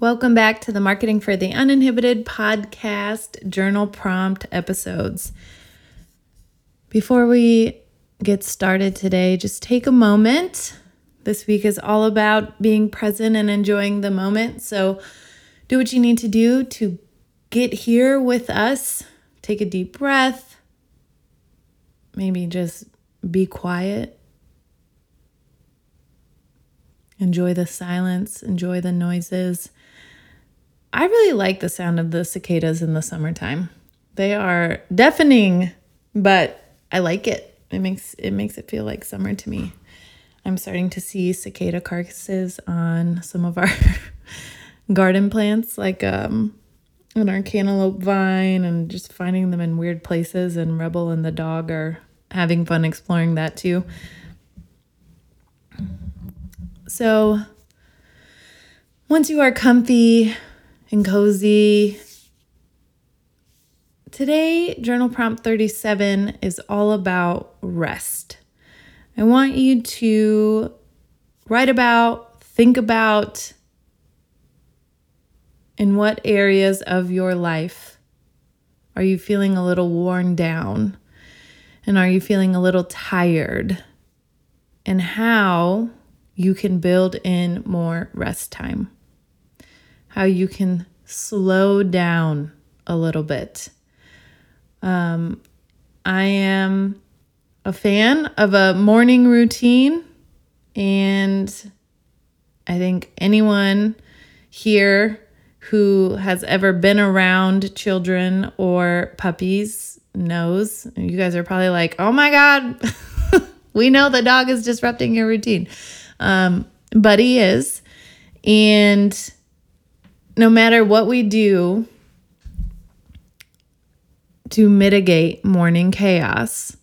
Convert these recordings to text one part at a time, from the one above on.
Welcome back to the Marketing for the Uninhibited podcast journal prompt episodes. Before we get started today, just take a moment. This week is all about being present and enjoying the moment. So, do what you need to do to get here with us. Take a deep breath. Maybe just be quiet. Enjoy the silence, enjoy the noises I really like the sound of the cicadas in the summertime. They are deafening, but I like it. It makes it makes it feel like summer to me. I'm starting to see cicada carcasses on some of our garden plants, like um, on our cantaloupe vine, and just finding them in weird places. And Rebel and the dog are having fun exploring that too. So, once you are comfy, and cozy. Today, journal prompt 37 is all about rest. I want you to write about, think about in what areas of your life are you feeling a little worn down? And are you feeling a little tired? And how you can build in more rest time how you can slow down a little bit. Um, I am a fan of a morning routine, and I think anyone here who has ever been around children or puppies knows. You guys are probably like, oh my God, we know the dog is disrupting your routine. Um, but he is. And no matter what we do to mitigate morning chaos,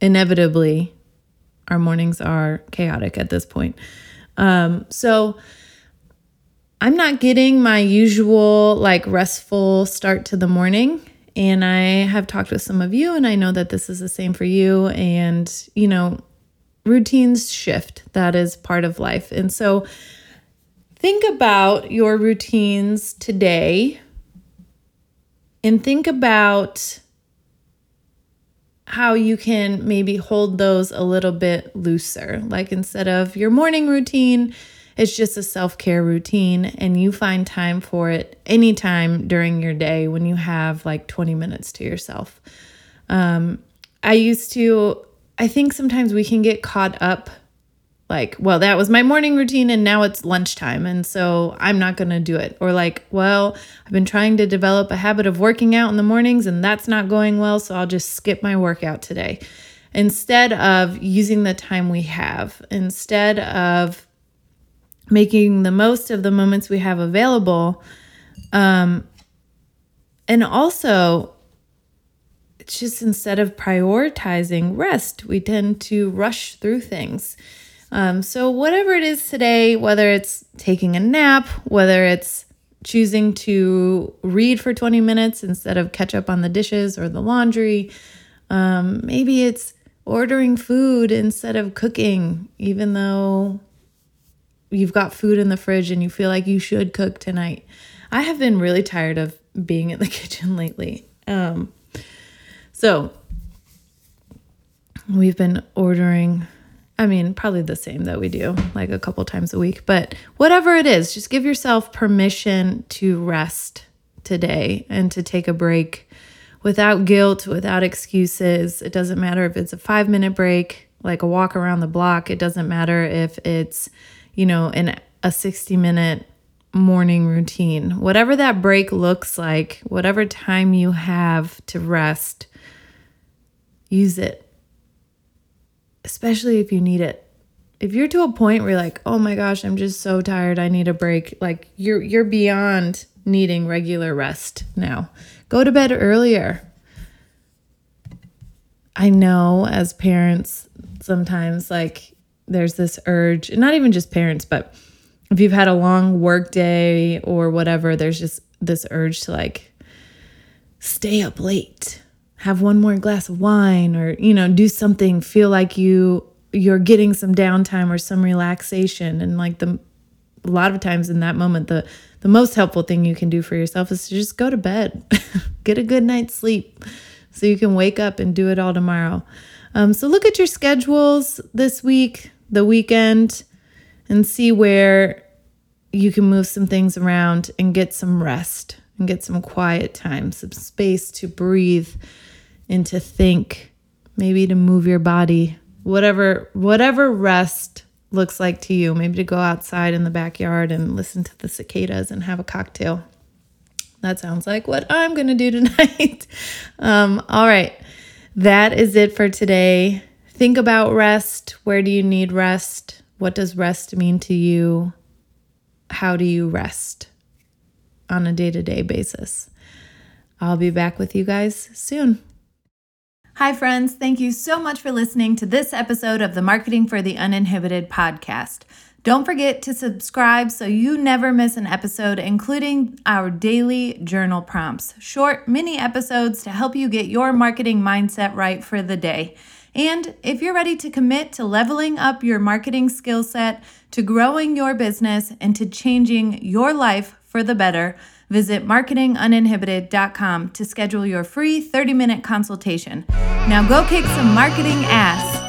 inevitably our mornings are chaotic at this point. Um, so I'm not getting my usual like restful start to the morning. And I have talked with some of you, and I know that this is the same for you. And, you know, routines shift. That is part of life. And so think about your routines today and think about how you can maybe hold those a little bit looser. Like instead of your morning routine, it's just a self care routine, and you find time for it anytime during your day when you have like 20 minutes to yourself. Um, I used to, I think sometimes we can get caught up like, well, that was my morning routine and now it's lunchtime. And so I'm not going to do it. Or like, well, I've been trying to develop a habit of working out in the mornings and that's not going well. So I'll just skip my workout today. Instead of using the time we have, instead of making the most of the moments we have available. Um, and also, just instead of prioritizing rest, we tend to rush through things. Um, so, whatever it is today, whether it's taking a nap, whether it's choosing to read for 20 minutes instead of catch up on the dishes or the laundry, um, maybe it's ordering food instead of cooking, even though you've got food in the fridge and you feel like you should cook tonight. I have been really tired of being in the kitchen lately. Um, so, we've been ordering I mean, probably the same that we do, like a couple times a week. But whatever it is, just give yourself permission to rest today and to take a break without guilt, without excuses. It doesn't matter if it's a five minute break, like a walk around the block. It doesn't matter if it's, you know, in a 60 minute morning routine. Whatever that break looks like, whatever time you have to rest, use it especially if you need it. if you're to a point where you're like, "Oh my gosh, I'm just so tired. I need a break." Like you're you're beyond needing regular rest now. Go to bed earlier. I know as parents sometimes like there's this urge, not even just parents, but if you've had a long work day or whatever, there's just this urge to like stay up late, have one more glass of wine or you know, do something, feel like you you're getting some downtime or some relaxation. And like the a lot of times in that moment the the most helpful thing you can do for yourself is to just go to bed get a good night's sleep so you can wake up and do it all tomorrow. Um, so look at your schedules this week the weekend and see where you can move some things around and get some rest and get some quiet time some space to breathe and to think maybe to move your body whatever whatever rest looks like to you. Maybe to go outside in the backyard and listen to the cicadas and have a cocktail. That sounds like what I'm going to do tonight. um, all right. That is it for today. Think about rest. Where do you need rest? What does rest mean to you? How do you rest on a day to day basis? I'll be back with you guys soon. Hi, friends. Thank you so much for listening to this episode of the Marketing for the Uninhibited podcast. Don't forget to subscribe so you never miss an episode, including our daily journal prompts, short mini episodes to help you get your marketing mindset right for the day. And if you're ready to commit to leveling up your marketing skill set, to growing your business, and to changing your life for the better, Visit marketinguninhibited.com to schedule your free 30 minute consultation. Now go kick some marketing ass.